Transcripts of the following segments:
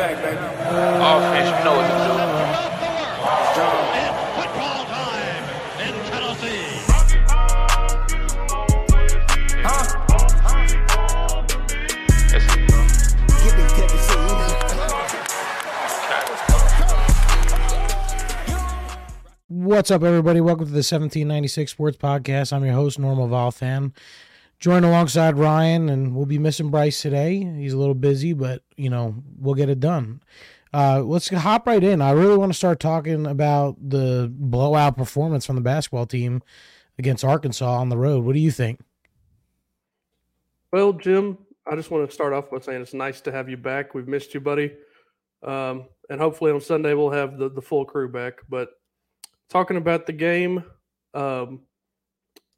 back, baby. Offense, you know what to do. It's football time in Tennessee. It's- Get me Tennessee. What's up, everybody? Welcome to the 1796 Sports Podcast. I'm your host, Normal Vol Fan. Joined alongside Ryan, and we'll be missing Bryce today. He's a little busy, but you know we'll get it done. Uh, let's hop right in. I really want to start talking about the blowout performance from the basketball team against Arkansas on the road. What do you think? Well, Jim, I just want to start off by saying it's nice to have you back. We've missed you, buddy. Um, and hopefully on Sunday we'll have the, the full crew back. But talking about the game, um,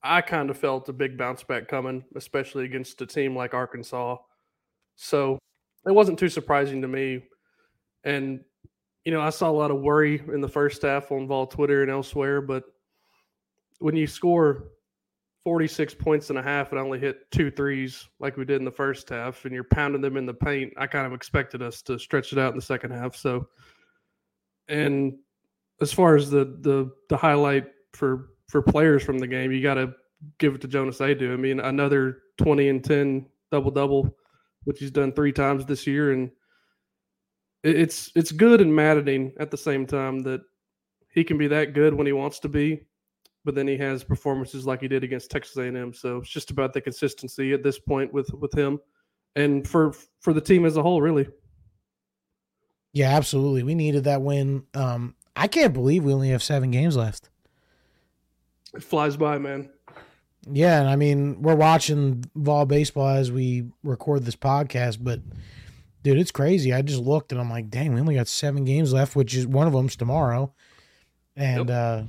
I kind of felt a big bounce back coming, especially against a team like Arkansas. So it wasn't too surprising to me. And, you know, I saw a lot of worry in the first half on Vol Twitter and elsewhere, but when you score 46 points and a half and only hit two threes like we did in the first half, and you're pounding them in the paint, I kind of expected us to stretch it out in the second half. So, and as far as the the the highlight for for players from the game, you got to give it to Jonas Aidoo. I mean, another 20 and 10 double double, which he's done three times this year, and it's it's good and maddening at the same time that he can be that good when he wants to be but then he has performances like he did against Texas A&M. So it's just about the consistency at this point with with him, and for for the team as a whole, really. Yeah, absolutely. We needed that win. Um, I can't believe we only have seven games left. It flies by, man. Yeah, and I mean, we're watching Vol baseball as we record this podcast, but dude, it's crazy. I just looked and I'm like, dang, we only got seven games left, which is one of them's tomorrow. And uh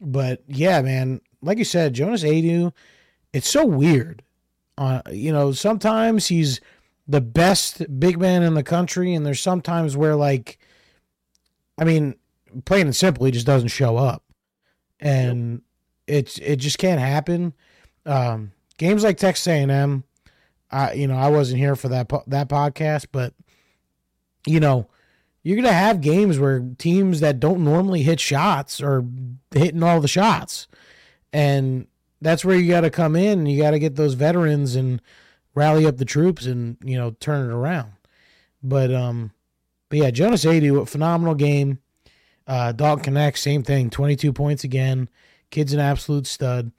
but yeah, man, like you said, Jonas Aidoo, it's so weird. Uh, you know, sometimes he's the best big man in the country, and there's sometimes where like I mean, plain and simple, he just doesn't show up. And it's it just can't happen. Um, games like Texas A&M, I you know I wasn't here for that po- that podcast, but you know you're gonna have games where teams that don't normally hit shots are hitting all the shots, and that's where you got to come in. You got to get those veterans and rally up the troops and you know turn it around. But um, but yeah, Jonas Aidoo, a phenomenal game. Uh, Dalton Knecht, same thing, 22 points again. Kid's an absolute stud.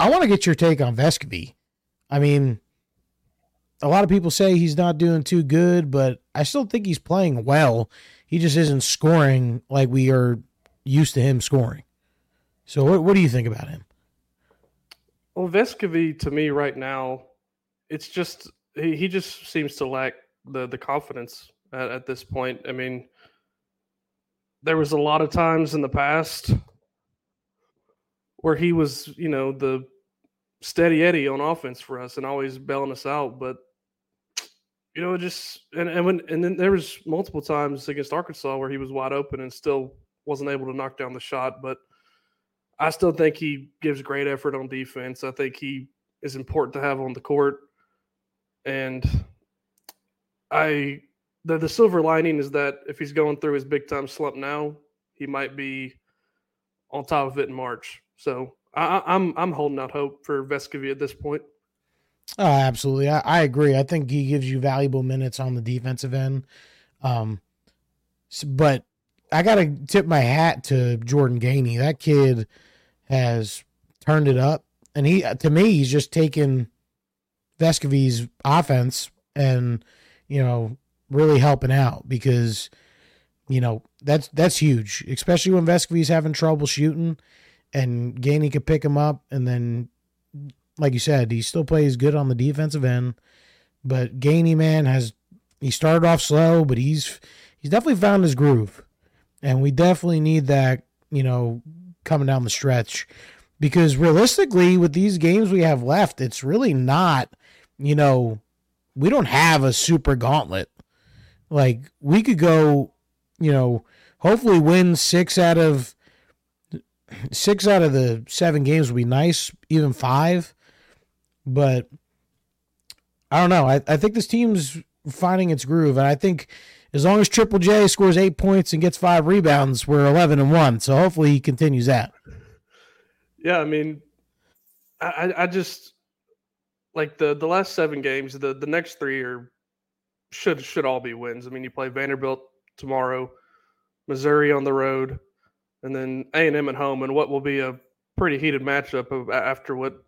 I want to get your take on Vescovi. I mean, a lot of people say he's not doing too good, but I still think he's playing well. He just isn't scoring like we are used to him scoring. So, what, what do you think about him? Well, Vescovi to me right now, it's just he, he just seems to lack the the confidence at, at this point. I mean, there was a lot of times in the past where he was, you know, the steady Eddie on offense for us and always bailing us out. But you know, just and and when and then there was multiple times against Arkansas where he was wide open and still wasn't able to knock down the shot. But I still think he gives great effort on defense. I think he is important to have on the court. And I the the silver lining is that if he's going through his big time slump now, he might be on top of it in March. So I, I- I'm I'm holding out hope for Vescovi at this point. Oh, absolutely. I, I agree. I think he gives you valuable minutes on the defensive end. Um, but I got to tip my hat to Jordan Gainey. That kid has turned it up, and he to me he's just taken Vescovi's offense and you know really helping out because you know that's that's huge, especially when Vescovi's having trouble shooting, and Gainey could pick him up, and then like you said, he still plays good on the defensive end. But Gainey man has he started off slow, but he's he's definitely found his groove, and we definitely need that you know coming down the stretch because realistically, with these games we have left, it's really not you know we don't have a super gauntlet. Like we could go, you know, hopefully win six out of six out of the seven games would be nice, even five. But I don't know. I, I think this team's finding its groove, and I think as long as Triple J scores eight points and gets five rebounds, we're eleven and one. So hopefully he continues that. Yeah, I mean, I, I just like the the last seven games. The the next three are should should all be wins. I mean, you play Vanderbilt tomorrow, Missouri on the road, and then A and M at home, and what will be a pretty heated matchup of, after what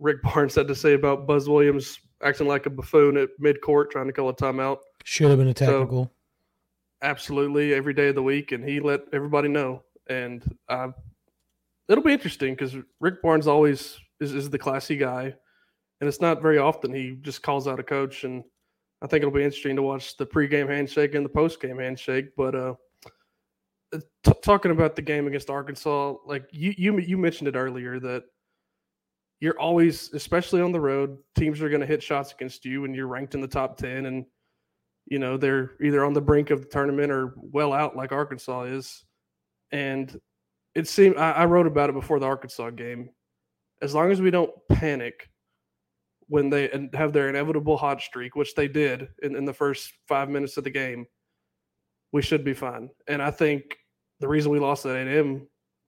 Rick Barnes had to say about Buzz Williams acting like a buffoon at midcourt trying to call a timeout. Should have been a technical. So, absolutely, every day of the week, and he let everybody know. And uh, it'll be interesting because Rick Barnes always is, is the classy guy, and it's not very often he just calls out a coach. And I think it'll be interesting to watch the pregame handshake and the postgame handshake. But uh, t- talking about the game against Arkansas, like you you you mentioned it earlier that you're always, especially on the road, teams are going to hit shots against you, and you're ranked in the top ten, and you know they're either on the brink of the tournament or well out, like Arkansas is. And it seemed I, I wrote about it before the Arkansas game. As long as we don't panic when they have their inevitable hot streak, which they did in, in the first five minutes of the game, we should be fine. And I think the reason we lost at A&M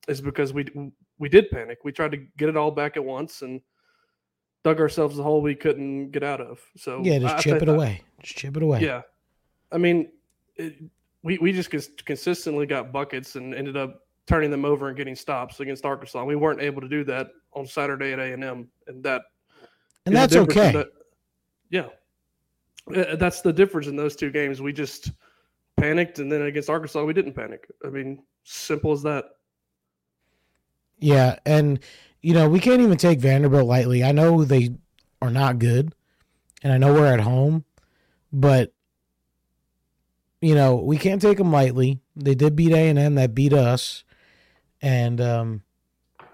is because we we did panic. We tried to get it all back at once and dug ourselves a hole we couldn't get out of. So yeah, just I, chip I, it away. Just chip it away. Yeah, I mean, it, we we just consistently got buckets and ended up turning them over and getting stops against Arkansas. We weren't able to do that on Saturday at A and M, and that and that's okay. That, yeah, uh, that's the difference in those two games. We just panicked, and then against Arkansas, we didn't panic. I mean, simple as that. Yeah, and you know we can't even take Vanderbilt lightly. I know they are not good, and I know we're at home, but you know we can't take them lightly. They did beat A and M, that beat us, and um,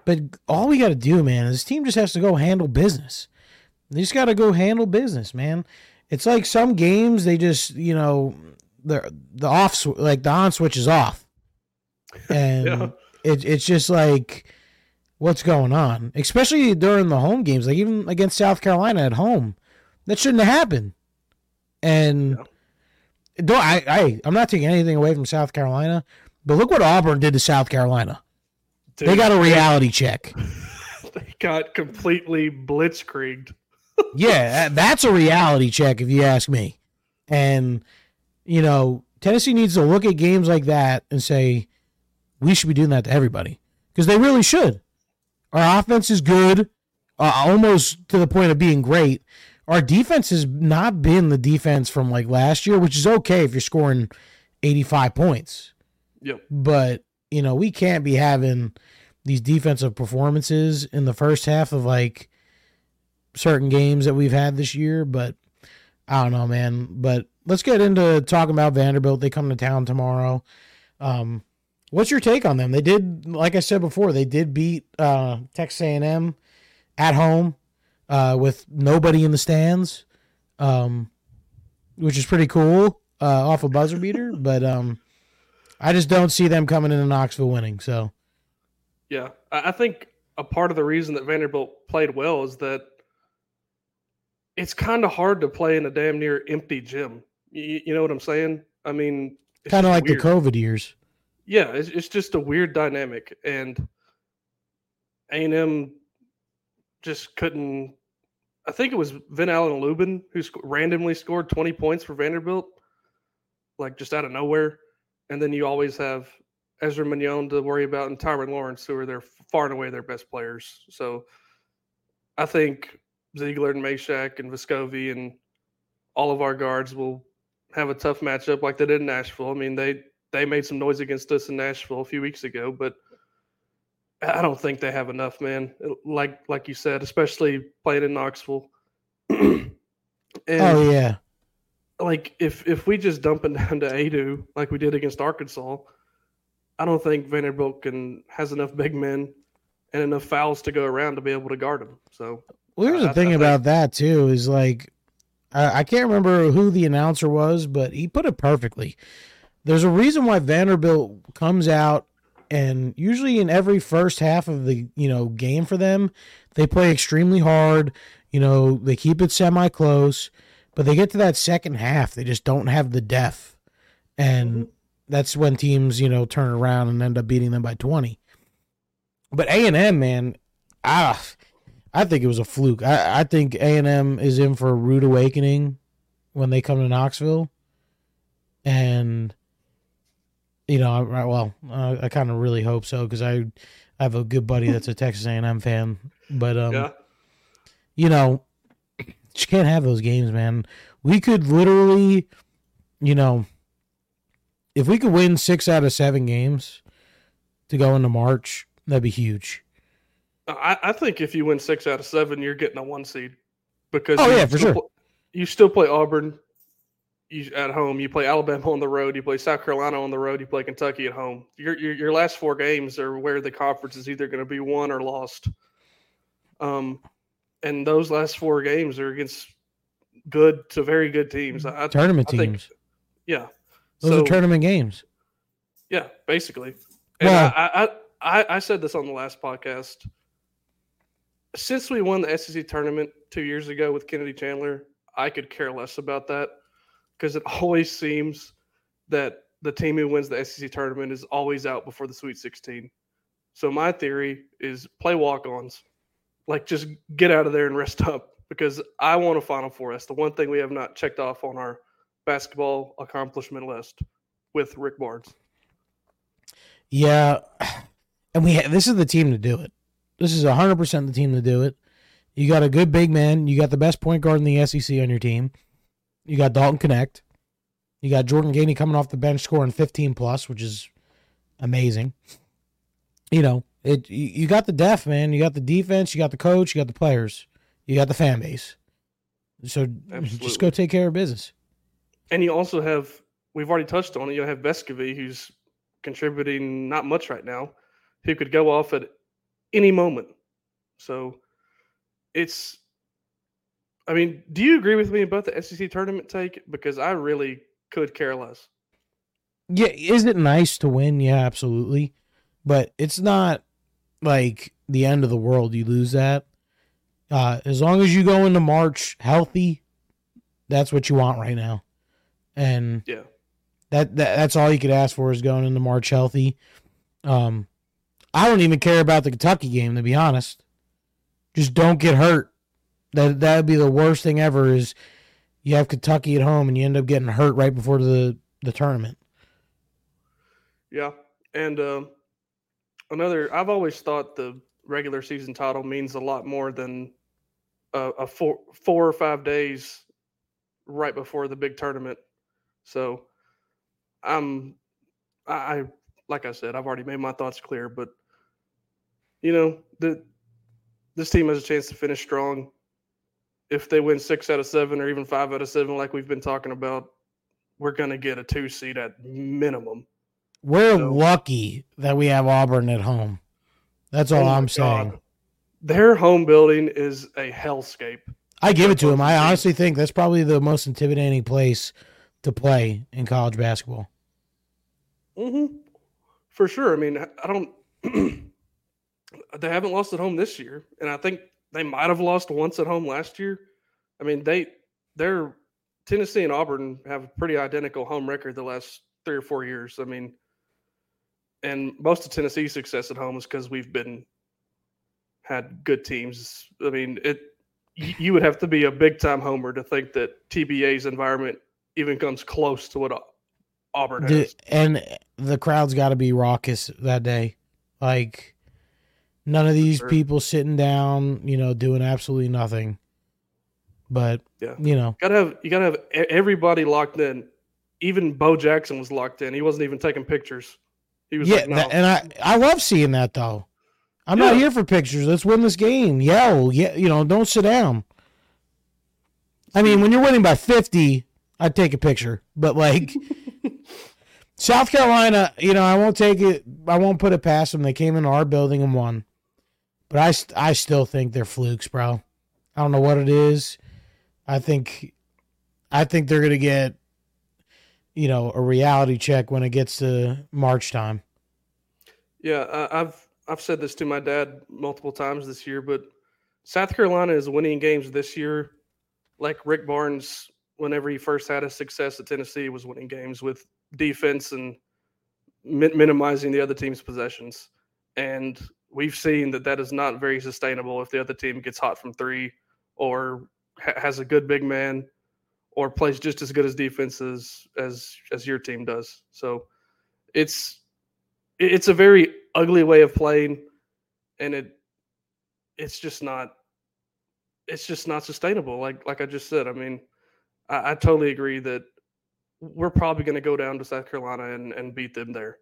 but all we got to do, man, is this team just has to go handle business. They just got to go handle business, man. It's like some games they just you know the the off like the on switch is off, and yeah. it, it's just like what's going on, especially during the home games, like even against South Carolina at home. That shouldn't have happened. And yeah. don't I, I I'm not taking anything away from South Carolina, but look what Auburn did to South Carolina. Dude, they got a reality check. They got completely blitzkrieged. Yeah, that's a reality check if you ask me. And you know, Tennessee needs to look at games like that and say we should be doing that to everybody because they really should. Our offense is good, uh, almost to the point of being great. Our defense has not been the defense from like last year, which is okay if you're scoring 85 points. Yep. But, you know, we can't be having these defensive performances in the first half of like certain games that we've had this year. But I don't know, man. But let's get into talking about Vanderbilt. They come to town tomorrow. Um, What's your take on them? They did, like I said before, they did beat uh, Texas A&M at home uh, with nobody in the stands, um, which is pretty cool uh, off a buzzer beater. but um, I just don't see them coming into Knoxville winning. So, yeah, I think a part of the reason that Vanderbilt played well is that it's kind of hard to play in a damn near empty gym. You, you know what I'm saying? I mean, kind of like weird. the COVID years yeah, it's, it's just a weird dynamic, and A and M just couldn't. I think it was Ven-Allen Lubin who sc- randomly scored 20 points for Vanderbilt, like just out of nowhere. And then you always have Ezra Manjon to worry about and Tyrin Lawrence, who are their far and away their best players. So I think Zeigler and Mashack and Vescovi and all of our guards will have a tough matchup like they did in Nashville. I mean, they they made some noise against us in Nashville a few weeks ago, but I don't think they have enough, man. Like like you said, especially playing in Knoxville. oh yeah. Like if if we just dump it down to Aidoo like we did against Arkansas, I don't think Vanderbilt can has enough big men and enough fouls to go around to be able to guard them. So well, here's I, the thing about that too is like I, I can't remember who the announcer was, but he put it perfectly. There's a reason why Vanderbilt comes out and usually in every first half of the you know game for them, they play extremely hard. You know they keep it semi close, but they get to that second half, they just don't have the depth, and that's when teams you know turn around and end up beating them by twenty. But A and M, man, ah, I think it was a fluke. I, I think A and M is in for a rude awakening when they come to Knoxville, and you know, I, well, uh, I kind of really hope so because I, I have a good buddy that's a Texas A and M fan, but um, Yeah. you know, you can't have those games, man. We could literally, you know, if we could win six out of seven games to go into March, that'd be huge. I, I think if you win six out of seven, you're getting a one seed because Oh, you yeah, for still sure. you still play Auburn you, at home. You play Alabama on the road. You play South Carolina on the road. You play Kentucky at home. Your your, your last four games are where the conference is either going to be won or lost. Um, and those last four games are against good to very good teams. I, Tournament I think- teams. yeah, Those So- are tournament games. yeah, basically. And I, I, I said this on the last podcast. Since we won the SEC tournament two years ago with Kennedy Chandler, I could care less about that because it always seems that the team who wins the SEC tournament is always out before the Sweet 16. So my theory is play walk-ons, like just get out of there and rest up because I want a Final Four. That's the one thing we have not checked off on our basketball accomplishment list with Rick Barnes. Yeah, and we ha- this is the team to do it. This is hundred percent the team to do it. You got a good big man. You got the best point guard in the SEC on your team. You got Dalton Knecht. You got Jordan Gainey coming off the bench scoring fifteen plus, which is amazing. You know, it. You, got the depth, man. You got the defense. You got the coach. You got the players. You got the fan base. So just go take care of business. And you also have, we've already touched on it, you have Vescovi, who's contributing not much right now, who could go off at any moment. So it's, I mean, do you agree with me about the SEC tournament take? Because I really could care less. Yeah, is it nice to win? Yeah, absolutely. But it's not like the end of the world. You lose that. Uh, as long as you go into March healthy, that's what you want right now. And Yeah. that, that that's all you could ask for is going into March healthy. Um, I don't even care about the Kentucky game to be honest. Just don't get hurt. That that would be the worst thing ever. Is you have Kentucky at home and you end up getting hurt right before the the tournament. Yeah. And um, another, I've always thought the regular season title means a lot more than a, a four, four or five days right before the big tournament. So I'm, I, like I said, I've already made my thoughts clear, but you know, the, this team has a chance to finish strong. If they win six out of seven or even five out of seven, like we've been talking about, we're going to get a two seed at minimum. We're So- lucky that we have Auburn at home. That's all Oh I'm saying. God. Their home building is a hellscape. I give it to them. I honestly think that's probably the most intimidating place to play in college basketball. Mm-hmm. For sure. I mean, I don't. they haven't lost at home this year, and I think they might have lost once at home last year. I mean, they they're Tennessee and Auburn have a pretty identical home record the last three or four years. I mean, and most of Tennessee's success at home is because we've been had good teams. I mean, it you would have to be a big time homer to think that TBA's environment even comes close to what Au- Auburn has. and the crowd's got to be raucous that day. Like none of these Sure. people sitting down, you know, doing absolutely nothing. But Yeah. you know, Gotta have you gotta have everybody locked in. Even Bo Jackson was locked in. He wasn't even taking pictures. He was yeah, like, no. that- and I I love seeing that though. I'm not here for pictures. Let's win this game. Yell, yeah, you know, don't sit down. I mean, when you're winning by 50, I'd take a picture. But like South Carolina, you know, I won't take it. I won't put it past them. They came into our building and won. But I, I still think they're flukes, bro. I don't know what it is. I think, I think they're gonna get, you know, a reality check when it gets to March time. yeah, I've I've said this to my dad multiple times this year, but South Carolina is winning games this year, like Rick Barnes whenever he first had his success at Tennessee was winning games with defense and minimizing the other team's possessions. And we've seen that that is not very sustainable if the other team gets hot from three or ha- has a good big man or plays just as good as defense as as, as your team does. So it's it's a very ugly way of playing and it it's just not it's just not sustainable like like i just said i mean i, I totally agree that we're probably going to go down to south carolina and, and beat them there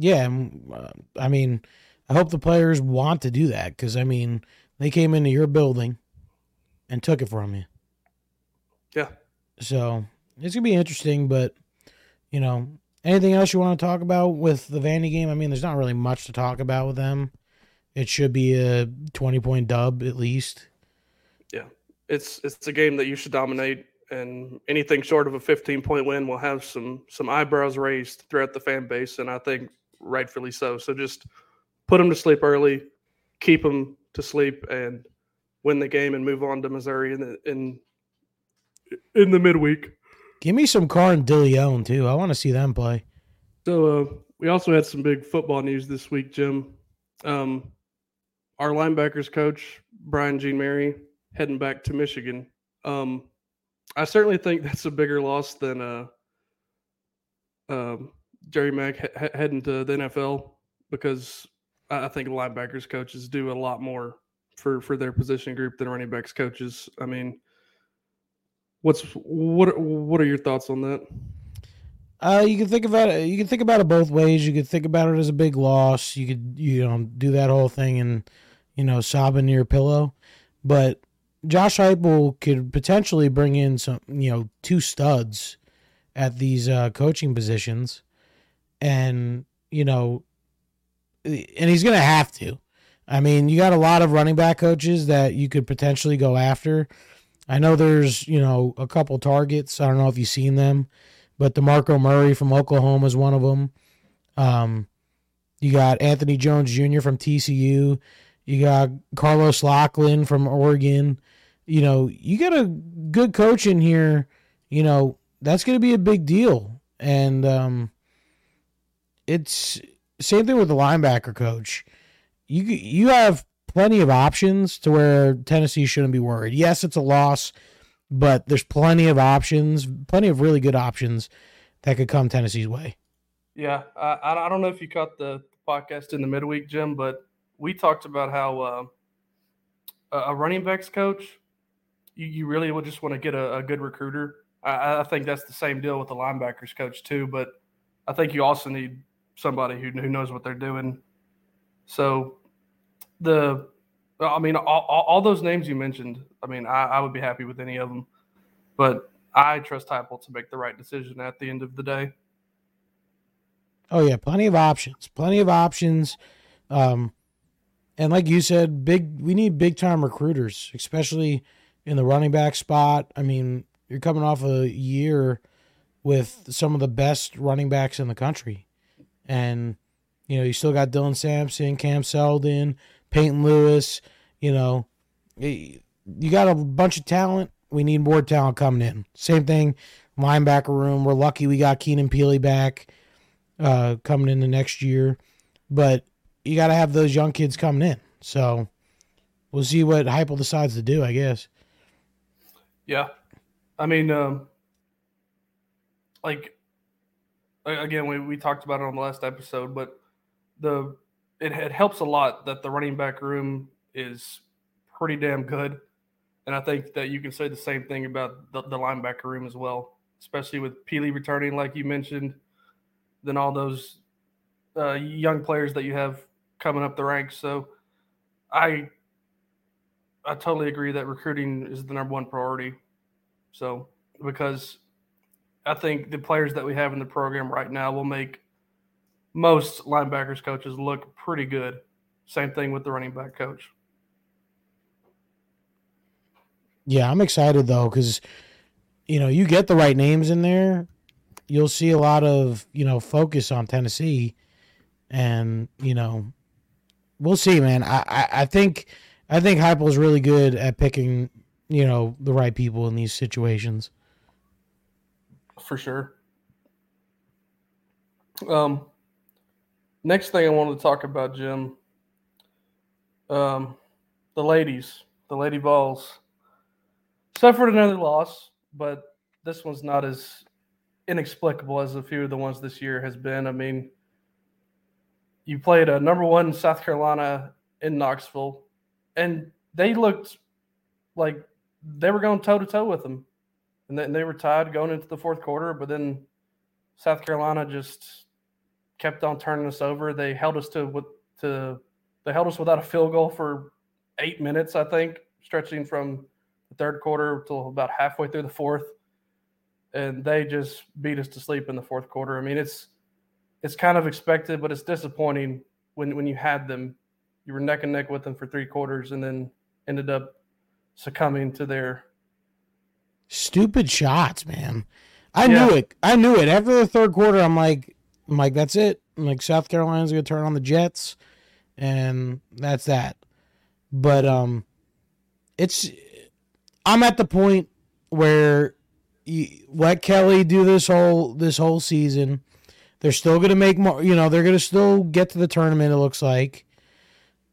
Yeah, uh, I mean, I hope the players want to do that because I mean, they came into your building and took it from you. Yeah. So it's gonna be interesting, but you know, anything else you want to talk about with the Vandy game? I mean, there's not really much to talk about with them. It should be a 20 point dub at least. Yeah, it's it's a game that you should dominate and anything short of a 15 point win will have some some eyebrows raised throughout the fan base and i think rightfully so so just put them to sleep early keep them to sleep and win the game and move on to missouri in the in in the midweek Give me some Carr and Dilione too. I want to see them play. So uh, we also had some big football news this week, Jim. Um, our linebackers coach Brian Jean-Mary heading back to Michigan. Um, I certainly think that's a bigger loss than uh, um, Jerry Mack he- he- heading to the NFL because I think linebackers coaches do a lot more for for their position group than running backs coaches. I mean, what's what what are your thoughts on that? Uh, you can think about it. You can think about it both ways. You could think about it as a big loss. You could, you know, do that whole thing and, you know, sob into your pillow. But Josh Heupel could potentially bring in some, you know, two studs at these uh, coaching positions, and you know, and he's gonna have to. I mean, you got a lot of running back coaches that you could potentially go after. I know there's, you know, a couple targets. I don't know if you've seen them but DeMarco Murray from Oklahoma is one of them. Um, you got Anthony Jones Jr. from TCU. You got Carlos Locklyn from Oregon. You know, you got a good coach in here. You know, that's going to be a big deal. And um, it's same thing with the linebacker coach. You you have plenty of options to where Tennessee shouldn't be worried. Yes, it's a loss but there's plenty of options, plenty of really good options that could come Tennessee's way. Yeah, I, I don't know if you caught the podcast in the midweek, Jim, but we talked about how uh, a- running backs coach, you, you really would just want to get a, a good recruiter. I, I think that's the same deal with the linebackers coach too, but I think you also need somebody who, who knows what they're doing. So the, I mean, all, all, those names you mentioned, I mean, I, I would be happy with any of them, but I trust Heupel to make the right decision at the end of the day. Oh yeah, plenty of options, plenty of options. Um, and like you said, big we need big time recruiters, especially in the running back spot. I mean, you're coming off a year with some of the best running backs in the country, and you know you still got Dylan Sampson, Cam Seldon, Peyton Lewis. You know, you got a bunch of talent. We need more talent coming in. Same thing, linebacker room. We're lucky we got Keenan Pili back uh, coming the next year, but you got to have those young kids coming in. So we'll see what Heupel decides to do. I guess. Yeah, I mean, um, like again, we, we talked about it on the last episode, but the it, it helps a lot that the running back room is pretty damn good, and I think that you can say the same thing about the, the linebacker room as well, especially with Pili returning, like you mentioned, then all those uh, young players that you have coming up the ranks. So, I I totally agree that recruiting is the number one priority. So, because I think the players that we have in the program right now will make most linebackers coaches look pretty good. Same thing with the running back coach. Yeah, I'm excited though because you know you get the right names in there, you'll see a lot of you know focus on Tennessee, and you know we'll see, man. I I, I think I think Heupel's really good at picking you know, the right people in these situations. For sure. Um, next thing I wanted to talk about, Jim. Um, the ladies, the Lady Vols, suffered another loss, but this one's not as inexplicable as a few of the ones this year has been. I mean, you played a number one South Carolina in Knoxville, and they looked like they were going toe to toe with them and then they were tied going into the fourth quarter. But then South Carolina just kept on turning us over. They held us to to they held us without a field goal for eight minutes, I think, stretching from the third quarter till about halfway through the fourth. And they just beat us to sleep in the fourth quarter. I mean, it's it's kind of expected, but it's disappointing when when you had them. You were neck and neck with them for three quarters, and then ended up succumbing to their Stupid shots, man. I Yeah. knew it. I knew it. After the third quarter, I'm like, I'm like, that's it. I'm like, South Carolina's gonna turn on the Jets, and that's that. But um, it's I'm at the point where you let Kellie do this whole this whole season. They're still gonna make more. You know, they're gonna still get to the tournament. It looks like,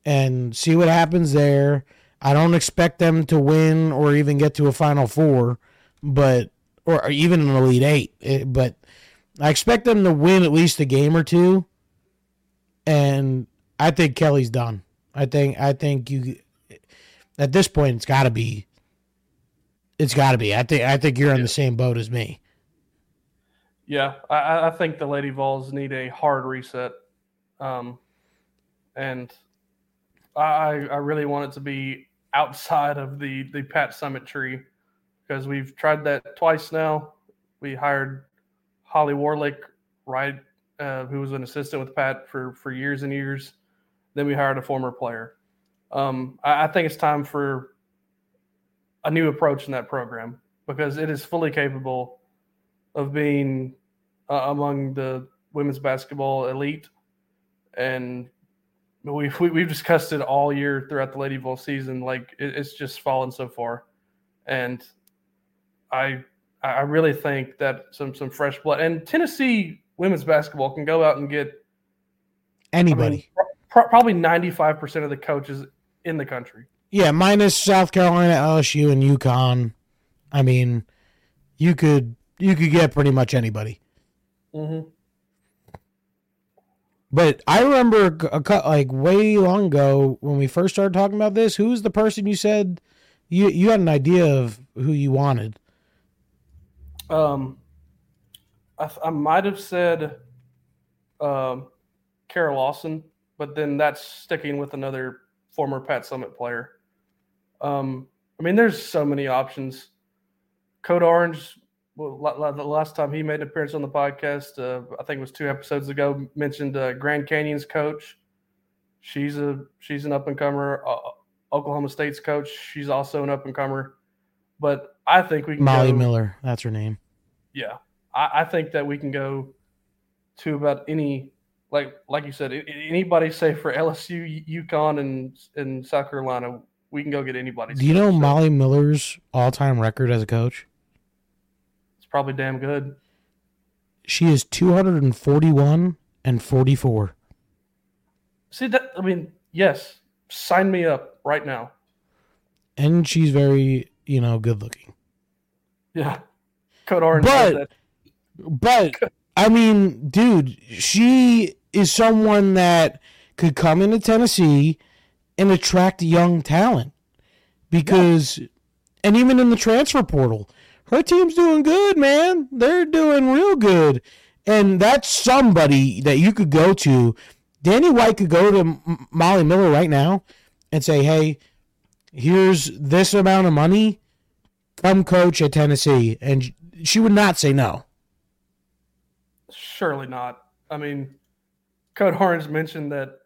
and see what happens there. I don't expect them to win or even get to a Final Four, but or, or even an Elite Eight. Eh, but I expect them to win at least a game or two. And I think Kellie's done. I think I think you at this point it's got to be. It's got to be. I think I think you're in the same boat as me. Yeah, I- I, I think the Lady Vols need a hard reset, um, and I, I really want it to be outside of the the Pat Summitt tree because we've tried that twice now. We hired Holly Warlick, right, uh, who was an assistant with Pat for for years and years. Then we hired a former player. Um, I, I think it's time for a new approach in that program because it is fully capable of being uh, among the women's basketball elite, and we've we, we've discussed it all year throughout the Lady Vol season. Like it, it's just fallen so far, and I I really think that some some fresh blood and Tennessee women's basketball can go out and get I mean, Anybody? pro- probably ninety five percent of the coaches in the country. yeah, minus South Carolina, LSU, and UConn. I mean, you could you could get pretty much anybody. Mm-hmm. But I remember a, like way long ago when we first started talking about this. Who was the person you said you you had an idea of who you wanted? Um, I, I might have said um, Kara Lawson, but then that's sticking with another former Pat Summitt player. Um, I mean, there's so many options. Code Orange, well, la- la- the last time he made an appearance on the podcast, uh, I think it was two episodes ago, mentioned uh, Grand Canyon's coach. She's a she's an up and comer. Uh, Oklahoma State's coach, she's also an up and comer. But I think we can Molly go, Miller, that's her name. yeah, I, I think that we can go to about any like like you said, anybody say for LSU, UConn, and and South Carolina, we can go get anybody. Do you know So Molly Miller's all time record as a coach? It's probably damn good. She is two hundred and forty one and forty four. See that? I mean, yes, sign me up right now. And she's very, you know, good looking. Yeah, Code Orange. But- But I mean, dude, she is someone that could come into Tennessee and attract young talent because, and even in the transfer portal, her team's doing good, man. They're doing real good, and that's somebody that you could go to. Danny White could go to M- Molly Miller right now and say, "Hey, here's this amount of money. Come coach at Tennessee," and she would not say no. Surely not. I mean, Code Orange mentioned that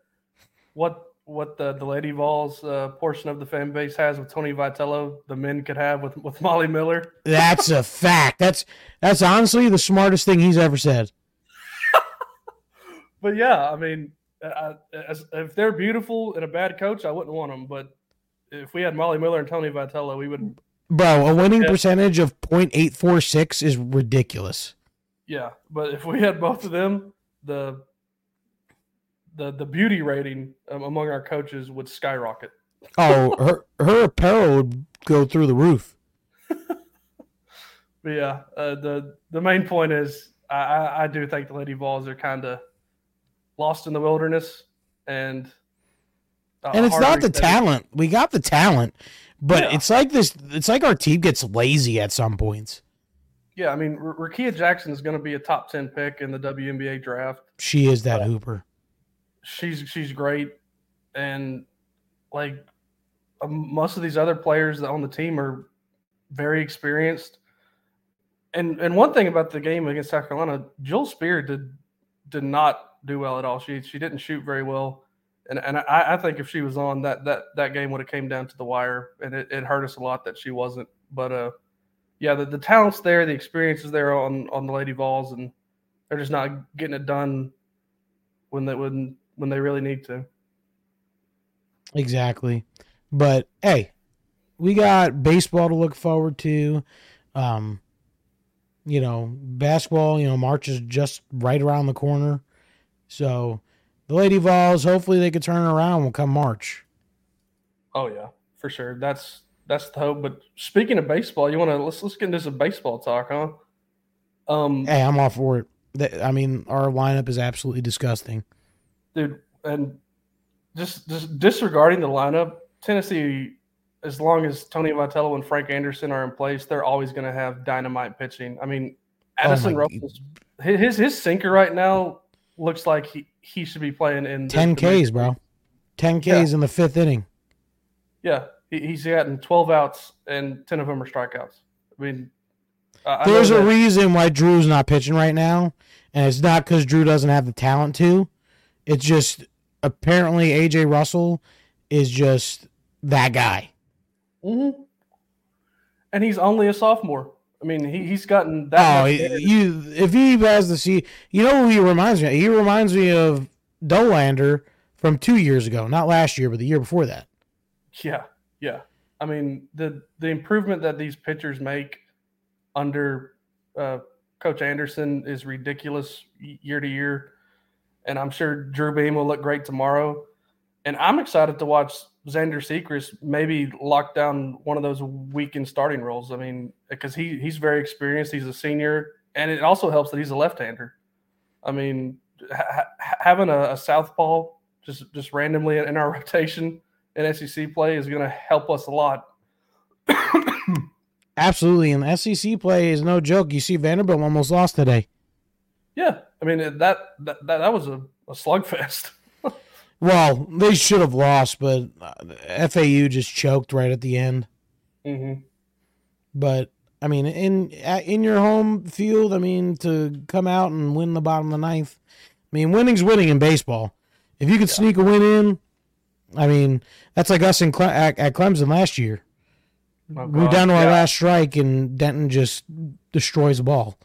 what what the the Lady Vols uh, portion of the fan base has with Tony Vitello, the men could have with with Molly Miller. That's a fact. That's that's honestly the smartest thing he's ever said. But yeah, I mean, I, as, if they're beautiful and a bad coach, I wouldn't want them. But if we had Molly Miller and Tony Vitello, we would Bro, a winning percentage of .846 is ridiculous. Yeah, but if we had both of them, the the the beauty rating um, among our coaches would skyrocket. Oh, her her apparel would go through the roof. But yeah, uh, the the main point is I, I, do think the Lady Vols are kind of lost in the wilderness, and uh, and it's not the talent. We got the talent, but Yeah. it's like this. It's like our team gets lazy at some points. Yeah, I mean, R- Rickea Jackson is going to be a top ten pick in the WNBA draft. She is that hooper. She's she's great, and like um, most of these other players on the team are very experienced. And and one thing about the game against South Carolina, Jewel Spear did did not do well at all. She she didn't shoot very well, and and I, I think if she was on that that that game would have came down to the wire, and it, it hurt us a lot that she wasn't. But uh, yeah, the, the talent's there, the experience is there on on the Lady Vols, and they're just not getting it done when they when when they really need to. Exactly. But hey, we got baseball to look forward to. Um, you know, basketball, you know, March is just right around the corner. So the Lady Vols, hopefully they could turn it around will come March. Oh yeah, for sure. That's that's the hope. But speaking of baseball, you want to let's let's get into some baseball talk, huh? Um, Hey, I'm all for it. I mean, our lineup is absolutely disgusting. dude, and just just disregarding the lineup, Tennessee, as long as Tony Vitello and Frank Anderson are in place, they're always going to have dynamite pitching. I mean, Addison Oh my- Russell's his his- his sinker right now looks like he he should be playing in 10 Ks, bro. 10 Ks in the fifth inning. Yeah, he, he's gotten 12 outs and 10 of them are strikeouts. I mean, I- I know There's a reason why Drew's not pitching right now, and it's not because Drew doesn't have the talent to. It's just apparently AJ Russell is just that guy. Mhm. and he's only a sophomore. I mean, he, he's gotten that. Oh, much he- better. you if he has the see, you know who he reminds me. Of? He reminds me of Dollander from two years ago, not last year, but the year before that. Yeah, yeah. I mean, the the improvement that these pitchers make under uh, Coach Anderson is ridiculous year to year, and I'm sure Drew Beam will look great tomorrow. And I'm excited to watch Xander Sechrist maybe lock down one of those weekend starting roles. I mean, because he he's very experienced. He's a senior, and it also helps that he's a left-hander. I mean, ha- ha- having a, a southpaw just just randomly in our rotation in SEC play is going to help us a lot. Absolutely, and SEC play is no joke. You see, Vanderbilt almost lost today. Yeah, I mean that that that, that was a, a slugfest. Well, they should have lost, but uh, FAU just choked right at the end. mm-hmm. But I mean, in in your home field, I mean, to come out and win the bottom of the ninth, I mean, winning's winning in baseball. If you can sneak a win in, I mean, that's like us in Cle- at, at Clemson last year. Oh, we were down to our yeah, last strike, and Denton just destroys the ball.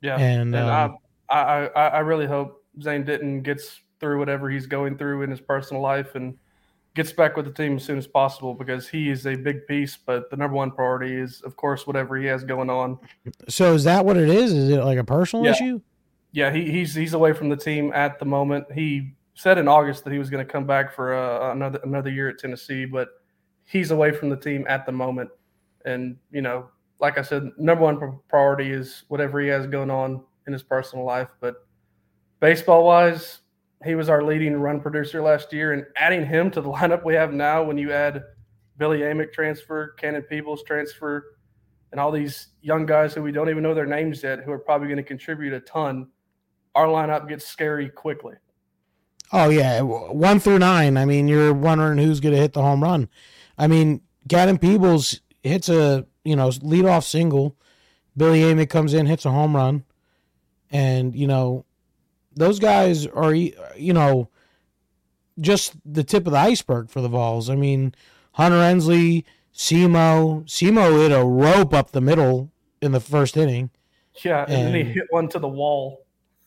yeah. and, And, um, I, I I I really hope Zane Denton gets through whatever he's going through in his personal life and gets back with the team as soon as possible because he is a big piece. But the number one priority is, of course, whatever he has going on. So is that what it is? Is it like a personal Yeah. issue? Yeah, he, he's he's away from the team at the moment. He said in August that he was going to come back for uh, another another year at Tennessee, but he's away from the team at the moment. And you know, like I said, number one priority is whatever he has going on in his personal life. But baseball wise, he was our leading run producer last year, and adding him to the lineup we have now, when you add Billy Amick transfer, Cannon Peebles transfer, and all these young guys who we don't even know their names yet, who are probably going to contribute a ton, our lineup gets scary quickly. Oh yeah, one through nine. I mean, you're wondering who's going to hit the home run. I mean, Cannon Peebles hits a you know leadoff single. Billy Amick comes in, hits a home run, and you know those guys are you know just the tip of the iceberg for the Vols. I mean, Hunter Ensley, Semo, Semo hit a rope up the middle in the first inning. Yeah, and, then he hit one to the wall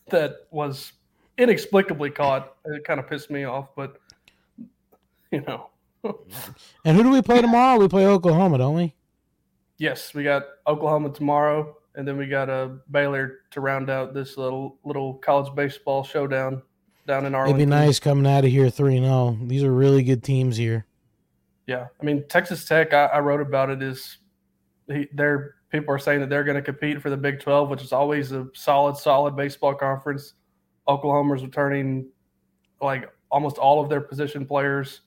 that was inexplicably caught. It kind of pissed me off, but you know, And who do we play tomorrow? We play Oklahoma, don't we? Yes, we got Oklahoma tomorrow, and then we got a uh, Baylor to round out this little little college baseball showdown down in Arlington. It'd be nice coming out of here three and zero. These are really good teams here. Yeah, I mean Texas Tech. I, I wrote about it. Is he, they're people are saying that they're going to compete for the Big Twelve, which is always a solid, solid baseball conference. Oklahoma's returning like almost all of their position players.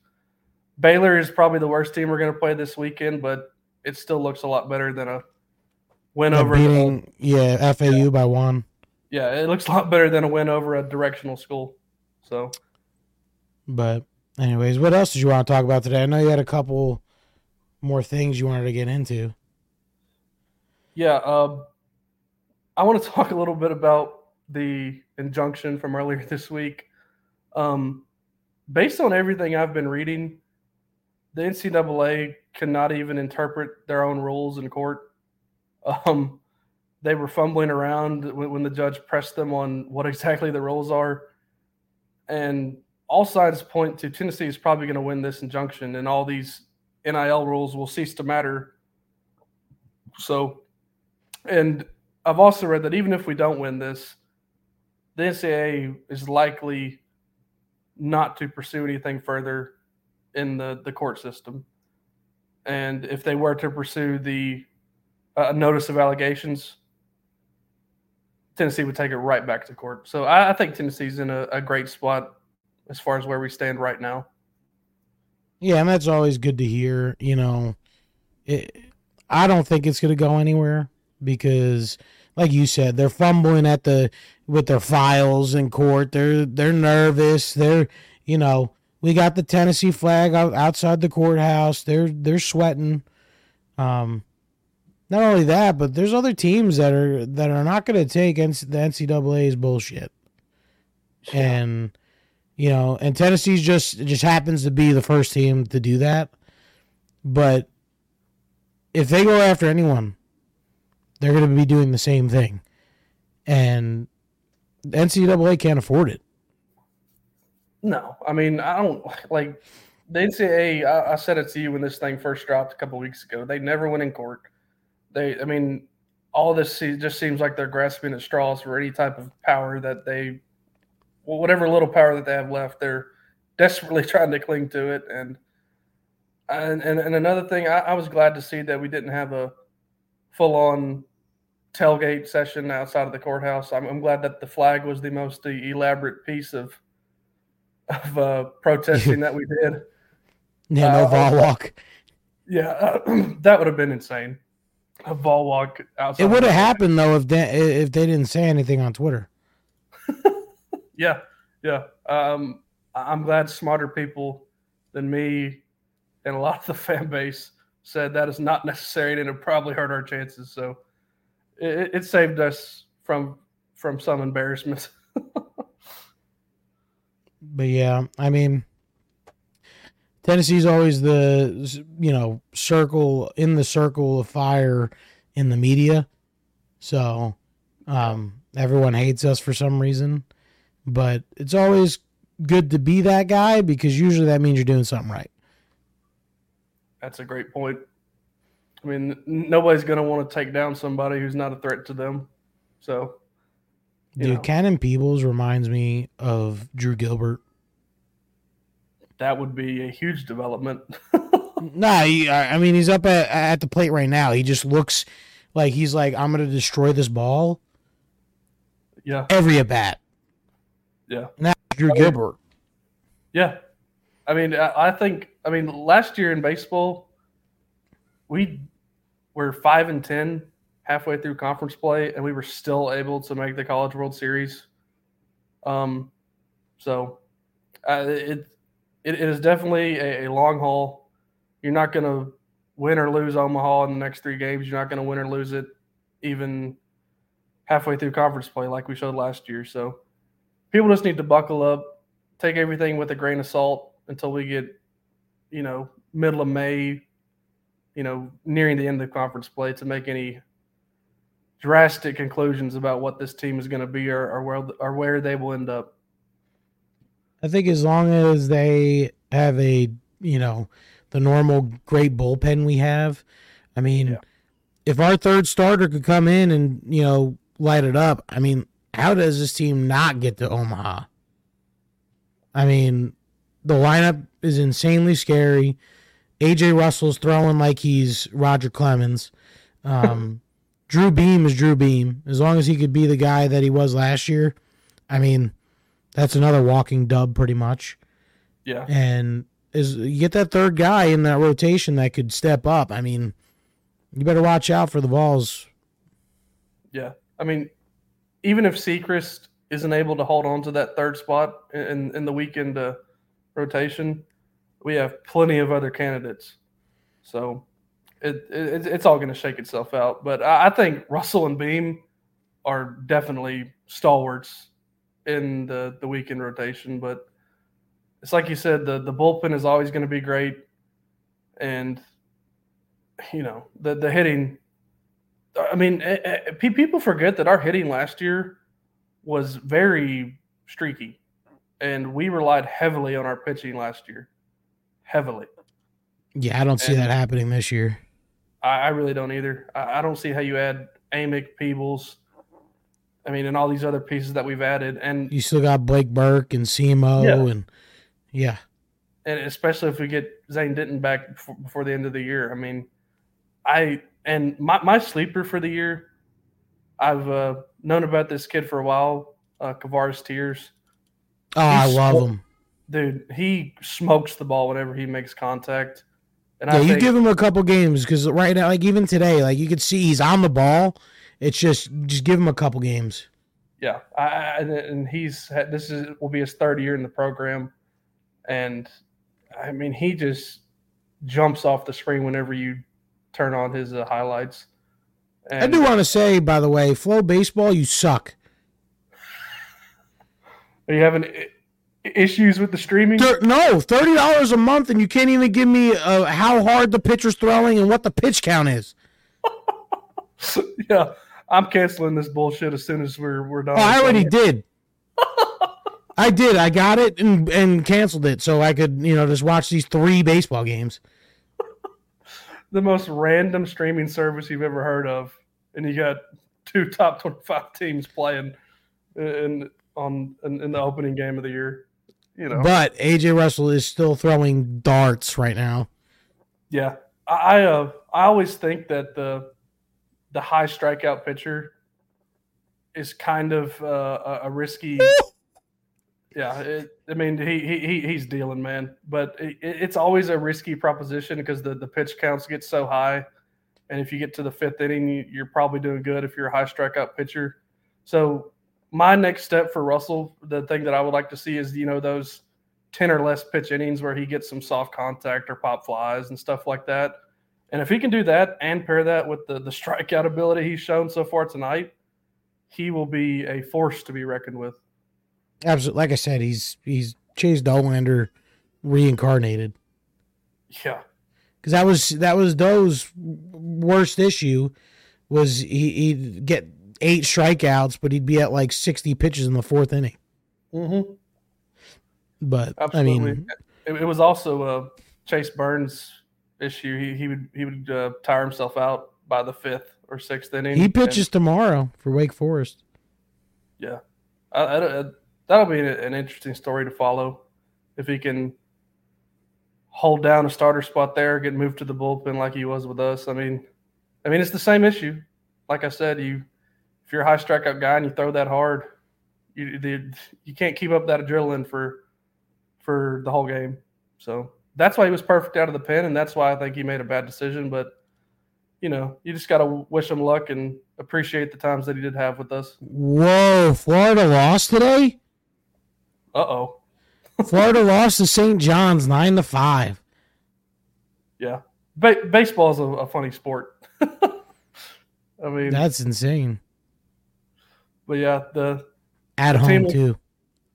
Baylor is probably the worst team we're going to play this weekend, but it still looks a lot better than a win Yeah, over. beating yeah FAU Yeah. by one. yeah, it looks a lot better than a win over a directional school. So But anyways, what else did you want to talk about today? I know you had a couple more things you wanted to get into. yeah, um, I want to talk a little bit about the injunction from earlier this week. Um, based on everything I've been reading, the NCAA cannot even interpret their own rules in court. Um, they were fumbling around when, when the judge pressed them on what exactly the rules are, and all signs point to Tennessee is probably going to win this injunction, and all these NIL rules will cease to matter. So, and I've also read that even if we don't win this, the NCAA is likely not to pursue anything further in the, the court system. And if they were to pursue the uh, notice of allegations, Tennessee would take it right back to court. So I, I think Tennessee's in a, a great spot as far as where we stand right now. Yeah, and that's always good to hear. You know, it, I don't think it's going to go anywhere because, like you said, they're fumbling at the with their files in court. They're they're nervous. They're you know we got the Tennessee flag out, outside the courthouse. They're they're sweating. Um, not only that, but there's other teams that are that are not going to take NC, the NCAA's bullshit, and you know, and Tennessee's just just happens to be the first team to do that. But if they go after anyone, they're going to be doing the same thing, and the NCAA can't afford it. No, I mean I don't like the NCAA. I, I said it to you when this thing first dropped a couple weeks ago. They never went in court. They, I mean, all this just seems like they're grasping at straws for any type of power that they, well, whatever little power that they have left, they're desperately trying to cling to it. And and and, and another thing, I, I was glad to see that we didn't have a full on tailgate session outside of the courthouse. I'm, I'm glad that the flag was the most elaborate piece of of uh, protesting that we did. Yeah, no Uh, ball walk. Yeah, uh, that would have been insane. A ball walk outside. It would have happened though if they if they didn't say anything on Twitter. Yeah, yeah. Um, I'm glad smarter people than me and a lot of the fan base said that is not necessary and it probably hurt our chances. So it, it saved us from from some embarrassment. But yeah, I mean, Tennessee's always the you know circle in the circle of fire in the media, so um, everyone hates us for some reason. But it's always good to be that guy because usually that means you're doing something right. That's a great point. I mean, nobody's going to want to take down somebody who's not a threat to them. So, Dude, know. Cannon Peebles reminds me of Drew Gilbert. That would be a huge development. Nah, he, I mean he's up at at the plate right now. He just looks like he's like I'm gonna destroy this ball yeah, every at bat. yeah. That's Drew Gilbert. Yeah. I mean, I, I think, I mean, last year in baseball, we were 5 and 10 halfway through conference play, and we were still able to make the College World Series. Um, so uh, it, it, it is definitely a, a long haul. You're not going to win or lose Omaha in the next three games. You're not going to win or lose it even halfway through conference play like we showed last year. So people just need to buckle up, take everything with a grain of salt until we get, you know, middle of May, you know, nearing the end of conference play to make any drastic conclusions about what this team is going to be or, or where or where they will end up. I think as long as they have a you know the normal great bullpen we have, I mean, Yeah. if our third starter could come in and you know light it up, I mean, how does this team not get to Omaha? I mean, the lineup is insanely scary. AJ Russell's throwing like he's Roger Clemens. Um, Drew Beam is Drew Beam. As long as he could be the guy that he was last year, I mean, that's another walking dub pretty much. Yeah. And is you get that third guy in that rotation that could step up. I mean, you better watch out for the balls. Yeah. I mean, even if Sechrist isn't able to hold on to that third spot in, in the weekend uh, rotation, we have plenty of other candidates. So it, it it's all going to shake itself out. But I, I think Russell and Beam are definitely stalwarts in the, the weekend rotation. But it's like you said, the, the bullpen is always going to be great. And, you know, the, the hitting, I mean, eh, eh, people forget that our hitting last year was very streaky. And we relied heavily on our pitching last year. Heavily. Yeah, I don't see And- that happening this year. I, I really don't either. I, I don't see how you add Amick, Peebles, I mean, and all these other pieces that we've added. And You still got Blake Burke and Semo Yeah. and yeah. and especially if we get Zane Denton back before, before the end of the year. I mean, I and my, my sleeper for the year, I've uh, known about this kid for a while, uh, Kavares Tears. Oh, I He's love him. Dude, he smokes the ball whenever he makes contact. And Yeah, I you think, give him a couple games because right now, like even today, like you could see he's on the ball. It's just just give him a couple games. yeah, I, and- and he's had, this is will be his third year in the program, and I mean he just jumps off the screen whenever you turn on his uh, highlights. I do want to say, by the way, FloBaseball, you suck. Are you having issues with the streaming? No, thirty dollars a month, and you can't even give me uh, how hard the pitcher's throwing and what the pitch count is. yeah, I'm canceling this bullshit as soon as we're we're done. Oh, I already did. I did. I got it and and canceled it so I could you know just watch these three baseball games. The most random streaming service you've ever heard of, and you got two top 25 teams playing in on in, in the opening game of the year. You know, But AJ Russell is still throwing darts right now. yeah. I I, uh, I always think that the the high strikeout pitcher is kind of uh, a, risky. Yeah, it, I mean he, he he he's dealing, man. But it, it's always a risky proposition because the the pitch counts get so high, and if you get to the fifth inning, you're probably doing good if you're a high strikeout pitcher. So my next step for Russell, the thing that I would like to see is you know those ten or less pitch innings where he gets some soft contact or pop flies and stuff like that. And if he can do that and pair that with the the strikeout ability he's shown so far tonight, he will be a force to be reckoned with. Absolutely, like I said, he's he's Chase Dollander reincarnated Yeah. because that was that was Doe's worst issue was he he'd get eight strikeouts, but he'd be at like sixty pitches in the fourth inning. Mm-hmm. But Absolutely. I mean, it, it was also a Chase Burns issue. He he would he would uh, tire himself out by the fifth or sixth inning. he And, pitches tomorrow for Wake Forest. yeah, I, I- I- that'll be an, an interesting story to follow if he can hold down a starter spot there, get moved to the bullpen like he was with us. I mean, I mean it's the same issue. Like I said, you if you're a high strikeout guy and you throw that hard, you the, you can't keep up that adrenaline for for the whole game. So that's why he was perfect out of the pen, and that's why I think he made a bad decision. But you know, you just got to wish him luck and appreciate the times that he did have with us. Whoa, Florida lost today. Uh oh. Florida lost to St. John's nine to five. Yeah, ba- baseball is a, a funny sport. I mean, That's insane. but yeah, the At The home too.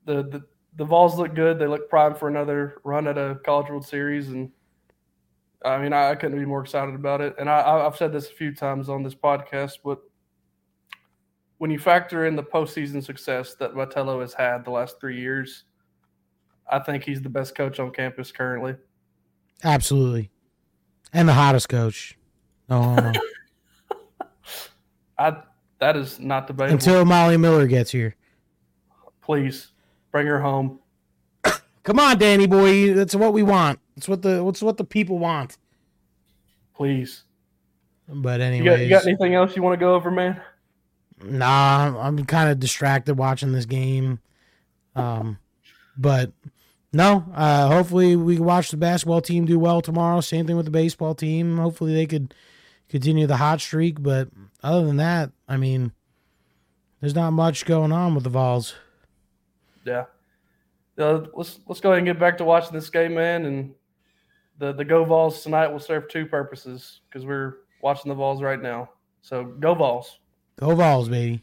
the the the Vols look good. They look primed for another run at a College World Series, and I mean, I, I couldn't be more excited about it. And I, I've said this a few times on this podcast, but when you factor in the postseason success that Vitello has had the last three years, I think he's the best coach on campus currently. Absolutely. And the hottest coach. Oh, I that is not debatable. until Molly Miller gets here. Please bring her home. Come on, Danny boy. That's what we want. That's what the what's what the people want. Please. But You anyways, got, you got anything else you want to go over, man? nah, I'm kind of distracted watching this game. Um, but no, uh, hopefully we can watch the basketball team do well tomorrow. Same thing with the baseball team. Hopefully they could continue the hot streak. But other than that, I mean, there's not much going on with the Vols. Yeah. Uh, let's let's go ahead and get back to watching this game, man. And the the Go Vols tonight will serve two purposes because we're watching the Vols right now. So go Vols. Go Vols, baby.